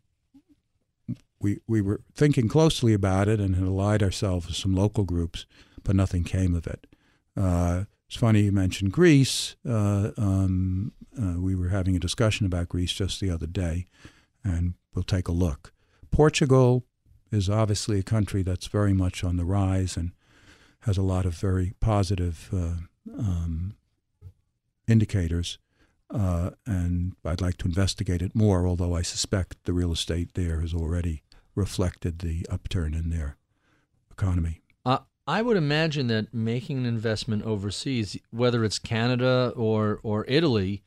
We, we were thinking closely about it and had allied ourselves with some local groups, but nothing came of it. Uh, it's funny you mentioned Greece. Uh, um, uh, we were having a discussion about Greece just the other day, and we'll take a look. Portugal is obviously a country that's very much on the rise and has a lot of very positive uh, um, indicators. Uh, and I'd like to investigate it more, although I suspect the real estate there has already reflected the upturn in their economy. Uh, I would imagine that making an investment overseas, whether it's Canada or or Italy,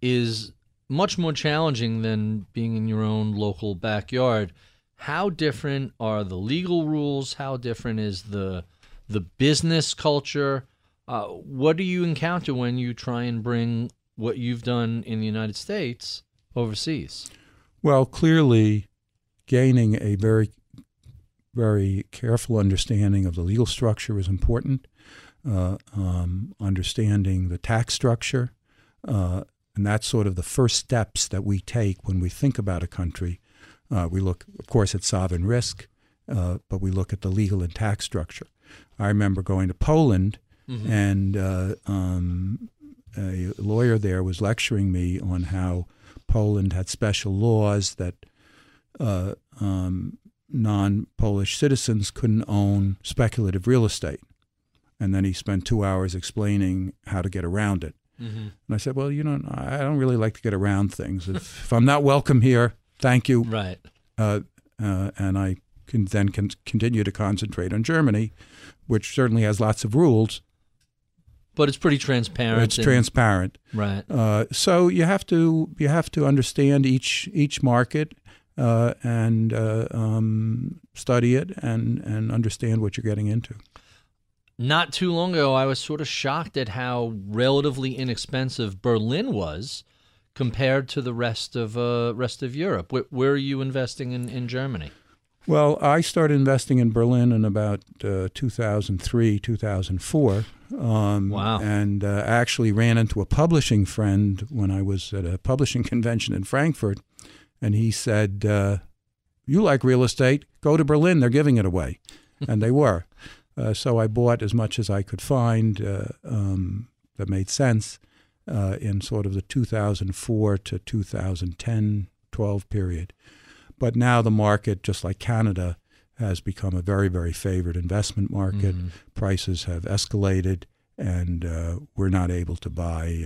is much more challenging than being in your own local backyard. How different are the legal rules? How different is the the business culture? Uh, what do you encounter when you try and bring what you've done in the United States overseas? Well, clearly, gaining a very, very careful understanding of the legal structure is important. Uh, um, understanding the tax structure, uh, and that's sort of the first steps that we take when we think about a country. Uh, we look, of course, at sovereign risk, uh, but we look at the legal and tax structure. I remember going to Poland, and uh, um, a lawyer there was lecturing me on how Poland had special laws that uh, um, non-Polish citizens couldn't own speculative real estate. And then he spent two hours explaining how to get around it. Mm-hmm. And I said, "Well, you know, I don't really like to get around things. If, if I'm not welcome here, thank you." Right. Uh, uh, and I can then can continue to concentrate on Germany, which certainly has lots of rules, but it's pretty transparent. It's and- transparent. right. Uh, so you have to you have to understand each each market uh, and uh, um, study it and and understand what you're getting into. Not too long ago, I was sort of shocked at how relatively inexpensive Berlin was compared to the rest of uh, rest of Europe. Where, where are you investing in, in Germany? Well, I started investing in Berlin in about uh, 2003, 2004. Um, Wow. And uh, actually ran into a publishing friend when I was at a publishing convention in Frankfurt. And he said, uh, You like real estate? Go to Berlin. They're giving it away. and they were. Uh, so I bought as much as I could find uh, um, that made sense uh, in sort of the 2004 to 2010 12 period. But now the market, just like Canada, has become a very, very favored investment market. Mhm. Prices have escalated, and uh, we're not able to buy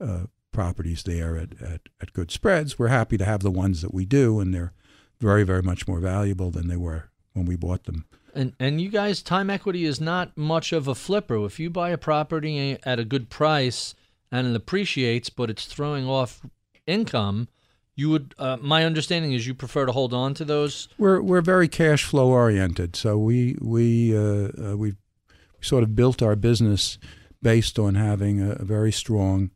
uh, uh, properties there at, at, at good spreads. We're happy to have the ones that we do, and they're very, very much more valuable than they were when we bought them. And and you guys, time equity is not much of a flipper. If you buy a property at a good price and it appreciates, but it's throwing off income, you would. Uh, my understanding is you prefer to hold on to those. We're we're very cash flow oriented, so we we uh, uh, we sort of built our business based on having a, a very strong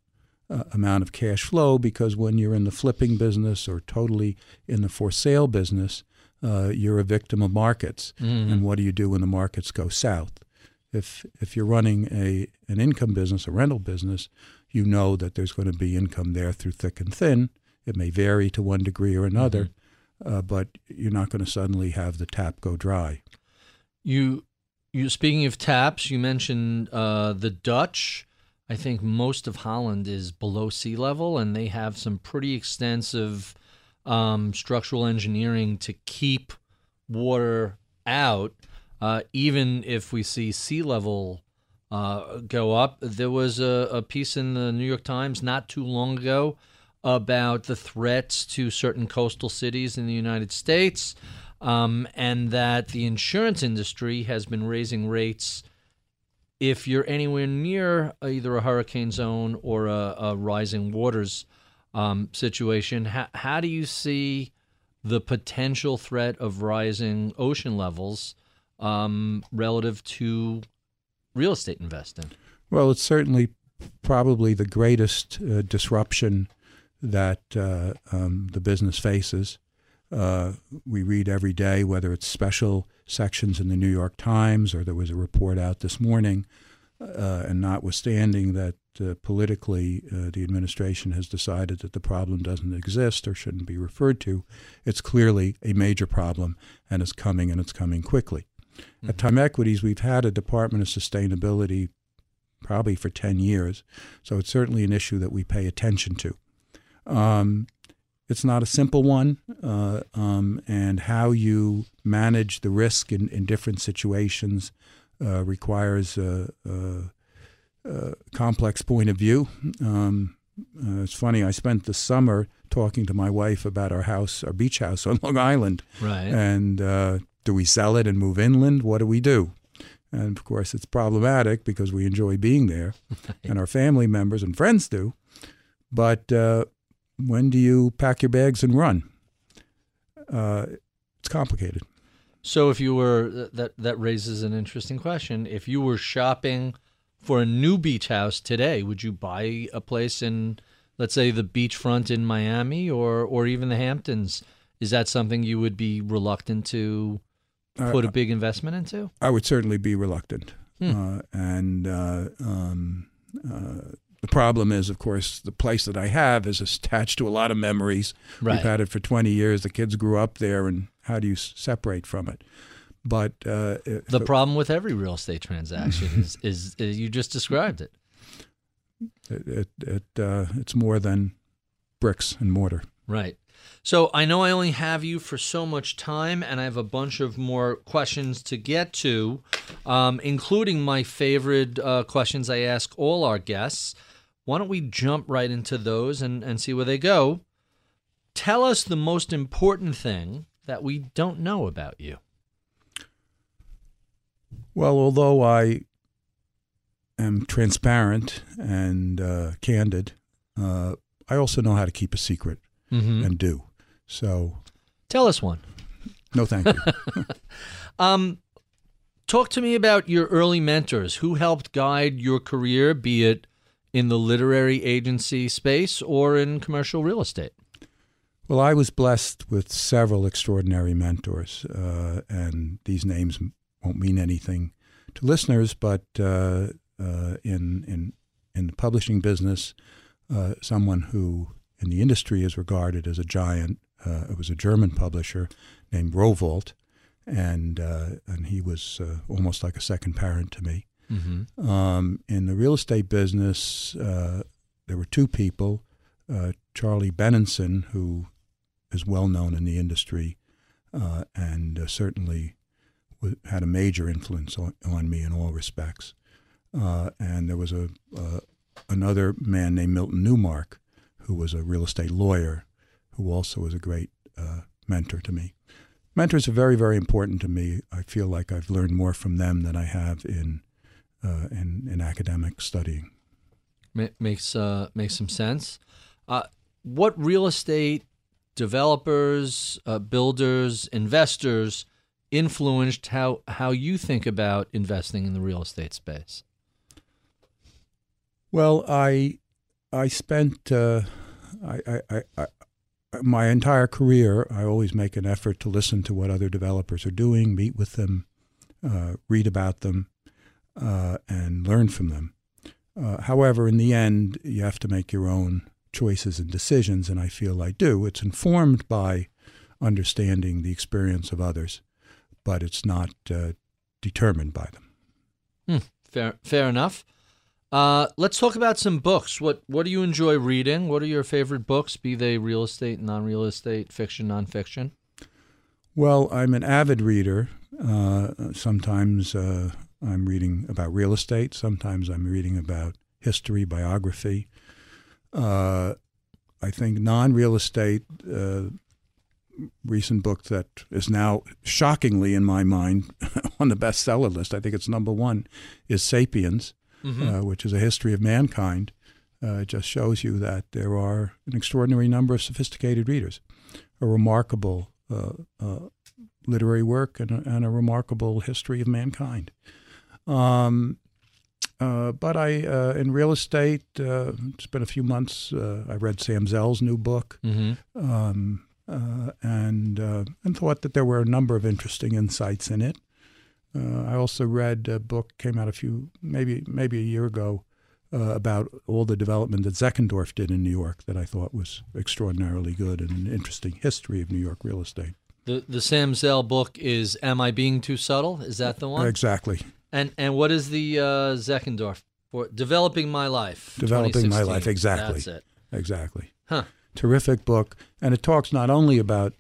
uh, amount of cash flow. Because when you're in the flipping business or totally in the for sale business, uh, you're a victim of markets. And what do you do when the markets go south? If if you're running a an income business, a rental business, you know that there's going to be income there through thick and thin. It may vary to one degree or another, uh, but you're not going to suddenly have the tap go dry. You, you. Speaking of taps, you mentioned uh, the Dutch. I think most of Holland is below sea level, and they have some pretty extensive um, structural engineering to keep water out. Uh, even if we see sea level uh, go up, there was a, a piece in the New York Times not too long ago about the threats to certain coastal cities in the United States, um, and that the insurance industry has been raising rates if you're anywhere near either a hurricane zone or a, a rising waters um, situation. How, how do you see the potential threat of rising ocean levels um, relative to real estate investing? Well, it's certainly probably the greatest uh, disruption that uh, um, the business faces. Uh, we read every day, whether it's special sections in the New York Times or there was a report out this morning, uh, and notwithstanding that uh, politically uh, the administration has decided that the problem doesn't exist or shouldn't be referred to, it's clearly a major problem and it's coming and it's coming quickly. At Time Equities, we've had a Department of Sustainability probably for 10 years, so it's certainly an issue that we pay attention to. Um, it's not a simple one, uh, um, and how you manage the risk in, in different situations uh, requires a, a, a complex point of view. Um, uh, it's funny, I spent the summer talking to my wife about our house, our beach house on Long Island, Right. and uh, do we sell it and move inland? What do we do? And of course, it's problematic because we enjoy being there, and our family members and friends do. But uh, when do you pack your bags and run? Uh, it's complicated. So if you were that that raises an interesting question. If you were shopping for a new beach house today, would you buy a place in let's say the beachfront in Miami or or even the Hamptons? Is that something you would be reluctant to put a big investment into? I would certainly be reluctant. Hmm. Uh, and uh, um, uh, the problem is, of course, the place that I have is attached to a lot of memories. Right. We've had it for 20 years. The kids grew up there, and how do you separate from it? But uh, The it- problem with every real estate transaction is, is is you just described it. it, it, it uh, it's more than bricks and mortar. Right. So I know I only have you for so much time, and I have a bunch of more questions to get to, um, including my favorite uh, questions I ask all our guests. Why don't we jump right into those and, and see where they go? Tell us the most important thing that we don't know about you. Well, although I am transparent and uh, candid, uh, I also know how to keep a secret Mm-hmm. and do. So, Tell us one. no, thank you. Um, talk to me about your early mentors. Who helped guide your career, be it in the literary agency space or in commercial real estate? well, I was blessed with several extraordinary mentors, uh, and these names won't mean anything to listeners, but uh, uh, in in in the publishing business, uh, someone who in the industry is regarded as a giant. Uh, it was a German publisher named Rowohlt, and uh, and he was almost like a second parent to me. Mm-hmm. Um, in the real estate business, uh, there were two people uh, Charlie Benenson, who is well known in the industry uh, and uh, certainly w- had a major influence on, on me in all respects. Uh, and there was a uh, another man named Milton Newmark, who was a real estate lawyer, who also was a great mentor to me. Mentors are very, very important to me. I feel like I've learned more from them than I have in uh, in, in academic studying. Ma- makes uh, makes some sense. Uh, what real estate developers, uh, builders, investors influenced how how you think about investing in the real estate space? Well, I I spent uh, I, I, I, I my entire career. I always make an effort to listen to what other developers are doing, meet with them, uh, read about them, uh, and learn from them. Uh, however, in the end, you have to make your own choices and decisions, and I feel I do. It's informed by understanding the experience of others, but it's not uh, determined by them. Hmm, fair fair enough. Uh, let's talk about some books. What what do you enjoy reading? What are your favorite books? Be they real estate, non real estate, fiction, nonfiction. Well, I'm an avid reader. Uh, sometimes uh, I'm reading about real estate. Sometimes I'm reading about history, biography. Uh, I think non-real estate. Uh, recent book that is now shockingly in my mind on the bestseller list. I think it's number one. Is *Sapiens*, uh, which is a history of mankind. Uh, it just shows you that there are an extraordinary number of sophisticated readers, a remarkable uh, uh, literary work, and a, and a remarkable history of mankind. Um, uh, but I, uh, in real estate, uh, it's been a few months. Uh, I read Sam Zell's new book, Mm-hmm. um, uh, and uh, and thought that there were a number of interesting insights in it. Uh, I also read a book came out a few maybe maybe a year ago uh, about all the development that Zeckendorf did in New York that I thought was extraordinarily good and an interesting history of New York real estate. The the Sam Zell book is "Am I Being Too Subtle?" Is that the one? Exactly, And and what is the uh, Zeckendorf for? Developing My Life. Developing My Life, exactly. That's it. exactly. Huh. Terrific book, and it talks not only about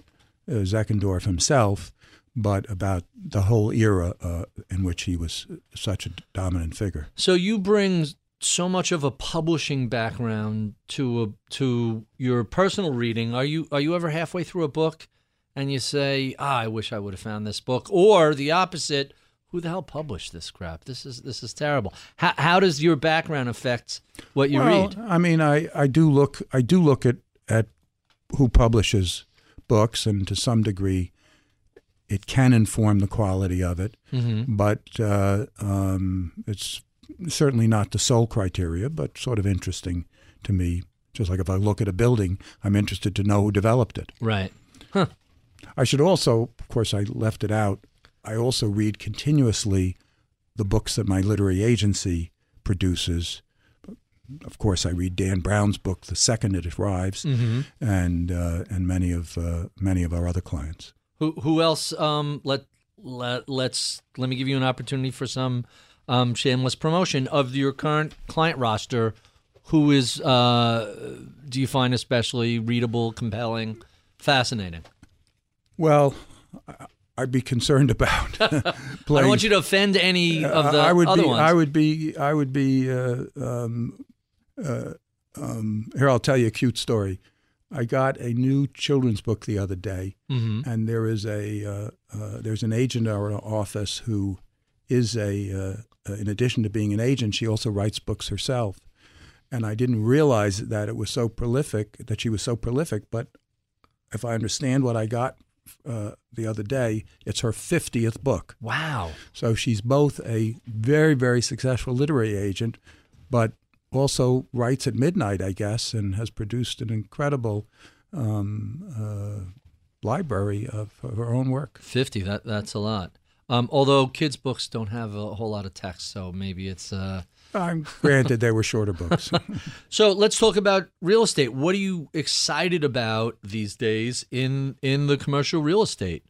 uh, Zeckendorf himself, but about the whole era uh, in which he was such a dominant figure. So you bring so much of a publishing background to a, to your personal reading. Are you are you ever halfway through a book and you say, ah, "I wish I would have found this book," or the opposite? Who the hell published this crap? This is this is terrible. How, how does your background affect what you well, read? I mean, I, I do look I do look at at who publishes books, and to some degree, it can inform the quality of it. Mm-hmm. But uh, um, it's certainly not the sole criteria, but sort of interesting to me. Just like if I look at a building, I'm interested to know who developed it. Right. Huh. I should also, of course, I left it out. I also read continuously the books that my literary agency produces. Of course, I read Dan Brown's book the second it arrives, Mm-hmm. and uh, and many of uh, many of our other clients. Who who else? Um, let let let's let me give you an opportunity for some um, shameless promotion of your current client roster. Who is uh, do you find especially readable, compelling, fascinating? Well, I- I'd be concerned about I don't want you to offend any of the I would other be. ones. I would be. I would be. Uh, um, uh, um, here, I'll tell you a cute story. I got a new children's book the other day, Mhm. and there is a uh, uh, there's an agent in our office who is a uh, uh, in addition to being an agent, she also writes books herself. And I didn't realize that it was so prolific, that she was so prolific. But if I understand what I got uh, the other day, it's her 50th book. Wow. So she's both a very, very successful literary agent, but also writes at midnight, I guess, and has produced an incredible um, uh, library of, of, her own work. 50, that, that's a lot. Um, although kids' books don't have a whole lot of text, so maybe it's. Uh... I'm granted they were shorter books. so let's talk about real estate. What are you excited about these days in in the commercial real estate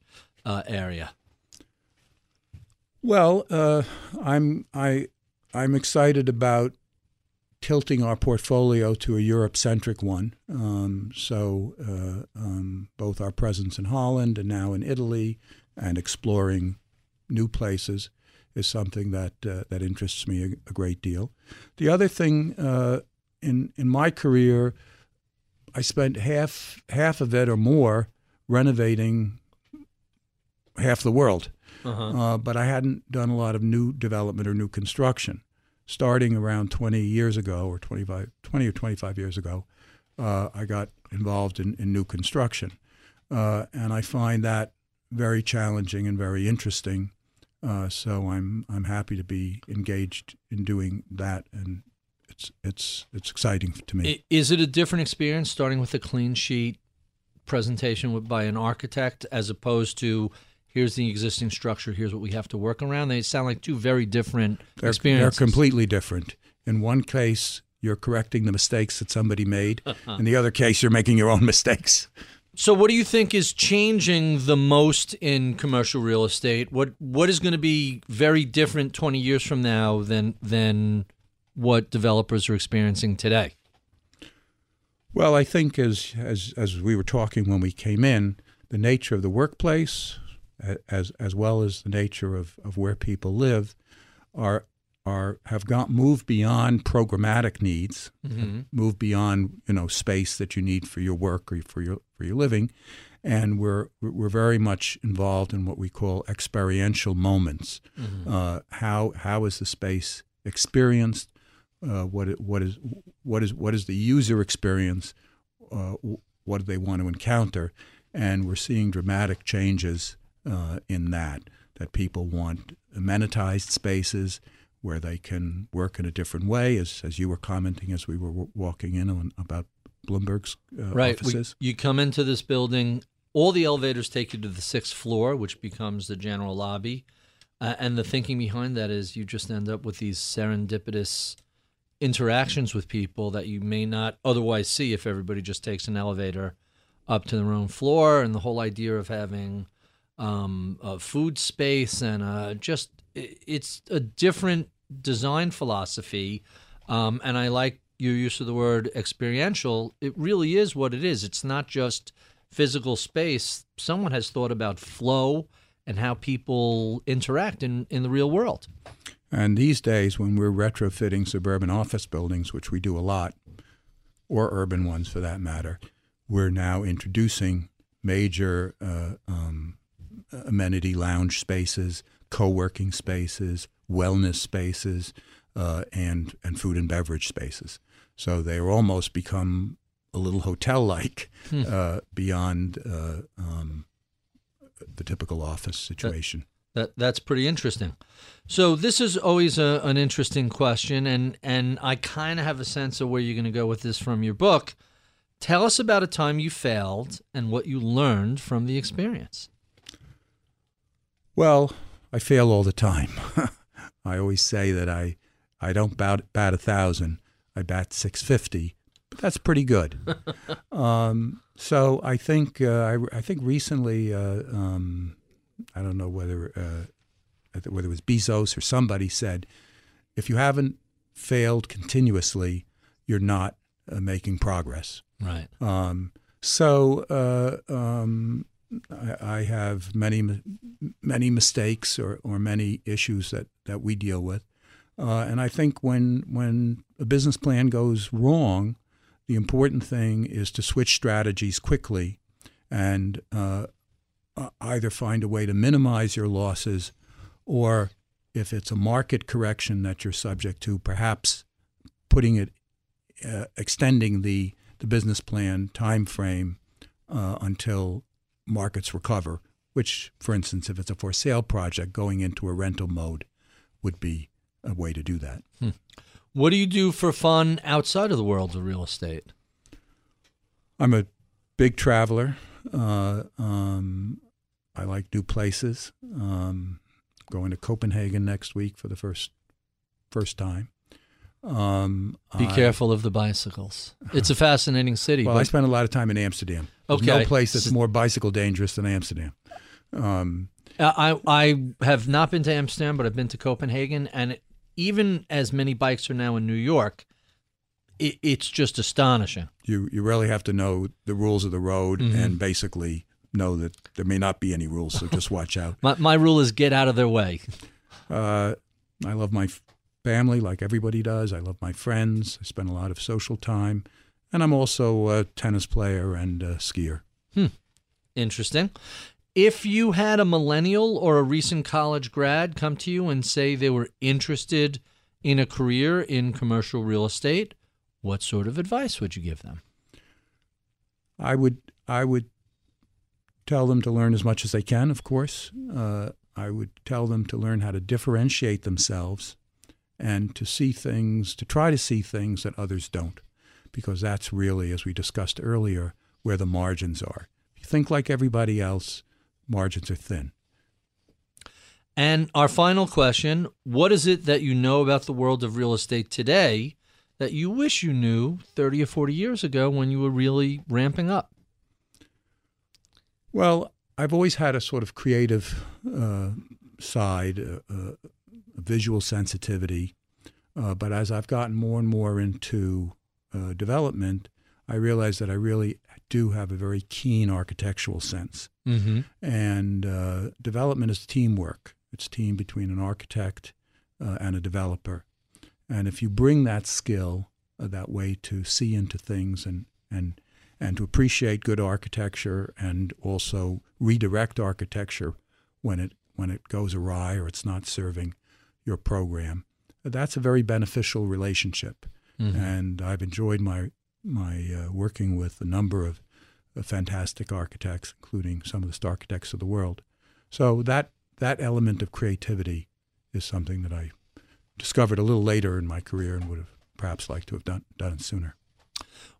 uh, area? Well, uh, I'm I I'm excited about tilting our portfolio to a Europe centric one. Um, so, uh, um, both our presence in Holland and now in Italy and exploring new places is something that, uh, that interests me a, a, great deal. The other thing uh, in, in my career, I spent half, half of it or more renovating half the world. Uh-huh. Uh, but I hadn't done a lot of new development or new construction starting around 20 years ago or 25, 20 or 25 years ago, uh, I got involved in, in new construction. Uh, and I find that very challenging and very interesting. Uh, so I'm I'm happy to be engaged in doing that, and it's it's it's exciting to me. Is it a different experience starting with a clean sheet presentation by an architect as opposed to here's the existing structure, here's what we have to work around. They sound like two very different they're, experiences. They're completely different. In one case, you're correcting the mistakes that somebody made. In the other case, you're making your own mistakes. So, what do you think is changing the most in commercial real estate? What What is going to be very different 20 years from now than than what developers are experiencing today? Well, I think as as as we were talking when we came in, the nature of the workplace, as as well as the nature of, of where people live, are are have got moved beyond programmatic needs, mm-hmm. moved beyond you know space that you need for your work or for your for your living, and we're we're very much involved in what we call experiential moments. Mm-hmm. Uh, how how is the space experienced? Uh, what what is what is what is the user experience? Uh, what do they want to encounter? And we're seeing dramatic changes uh, in that that people want amenitized spaces where they can work in a different way, as as you were commenting as we were w- walking in on, about Bloomberg's uh, right. offices. We, you come into this building, all the elevators take you to the sixth floor, which becomes the general lobby. Uh, and the thinking behind that is you just end up with these serendipitous interactions with people that you may not otherwise see if everybody just takes an elevator up to their own floor. And the whole idea of having um, a food space and uh, just it's a different design philosophy. Um, and I like your use of the word experiential. It really is what it is. It's not just physical space. Someone has thought about flow and how people interact in, in the real world. And these days, when we're retrofitting suburban office buildings, which we do a lot, or urban ones for that matter, we're now introducing major uh, um, amenity lounge spaces, co-working spaces, wellness spaces, uh, and and food and beverage spaces. So they almost become a little hotel-like hmm. uh, beyond uh, um, the typical office situation. That, that, that's pretty interesting. So this is always a, an interesting question, and and I kind of have a sense of where you're going to go with this from your book. Tell us about a time you failed and what you learned from the experience. Well, I fail all the time. I always say that I, I don't bat, bat a thousand, I bat 650, but that's pretty good. um, so I think uh, I, I, think recently, uh, um, I don't know whether uh, whether it was Bezos or somebody said, if you haven't failed continuously, you're not uh, making progress. Right. Um, so uh, um, I, have many many mistakes or, or many issues that, that we deal with. Uh, and I think when when a business plan goes wrong, the important thing is to switch strategies quickly and uh either find a way to minimize your losses or if it's a market correction that you're subject to, perhaps putting it, uh, extending the, the business plan time frame uh, until markets recover, which, for instance, if it's a for sale project, going into a rental mode would be a way to do that. Hmm. What do you do for fun outside of the world of real estate? I'm a big traveler. Uh, um, I like new places. Um, going to Copenhagen next week for the first first time. Um, Be I, careful of the bicycles. It's a fascinating city. Well, I spent a lot of time in Amsterdam. There's Okay. no place that's more bicycle dangerous than Amsterdam. Um, I I have not been to Amsterdam, but I've been to Copenhagen, and even as many bikes are now in New York, it, it's just astonishing. you you really have to know the rules of the road Mm-hmm. and basically know that there may not be any rules, so just watch out. My my rule is get out of their way. Uh, I love my family like everybody does. I love my friends. I spend a lot of social time, and I'm also a tennis player and a skier. Interesting. If you had a millennial or a recent college grad come to you and say they were interested in a career in commercial real estate, what sort of advice would you give them? I would I would tell them to learn as much as they can. Of course, uh, I would tell them to learn how to differentiate themselves and to see things, to try to see things that others don't, because that's really, as we discussed earlier, where the margins are. If you think like everybody else, margins are thin. And our final question What is it that you know about the world of real estate today that you wish you knew 30 or 40 years ago when you were really ramping up? Well, I've always had a sort of creative uh, side, uh, uh, visual sensitivity. Uh, but as I've gotten more and more into uh, development, I realize that I really do have a very keen architectural sense. Mm-hmm. And uh, development is teamwork. It's team between an architect uh, and a developer. And if you bring that skill, uh, that way to see into things and, and, and to appreciate good architecture and also redirect architecture when it, when it goes awry or it's not serving your program, that's a very beneficial relationship. And I've enjoyed my, my uh, working with a number of uh, fantastic architects, including some of the star architects of the world. So that that element of creativity is something that I discovered a little later in my career and would have perhaps liked to have done done it sooner.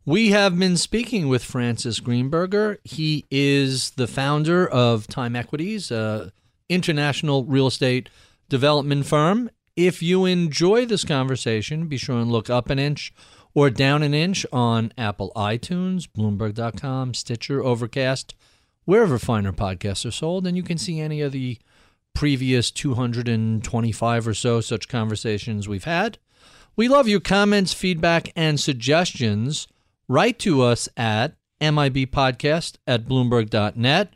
We have been speaking with Francis Greenburger. He is the founder of Time Equities, a international real estate development firm. If you enjoy this conversation, be sure and look up an inch or down an inch on Apple iTunes, Bloomberg.com, Stitcher, Overcast, wherever finer podcasts are sold. And you can see any of the previous 225 or so such conversations we've had. We love your comments, feedback, and suggestions. Write to us at MIBpodcast at Bloomberg.net.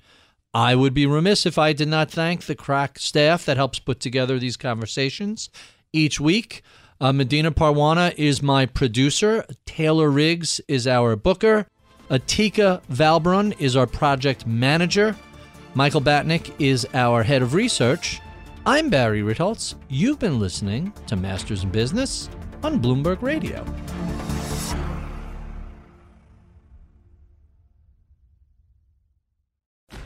I would be remiss if I did not thank the crack staff that helps put together these conversations each week. Uh, Medina Parwana is my producer. Taylor Riggs is our booker. Atika Valbrun is our project manager. Michael Batnick is our head of research. I'm Barry Ritholtz. You've been listening to Masters in Business on Bloomberg Radio.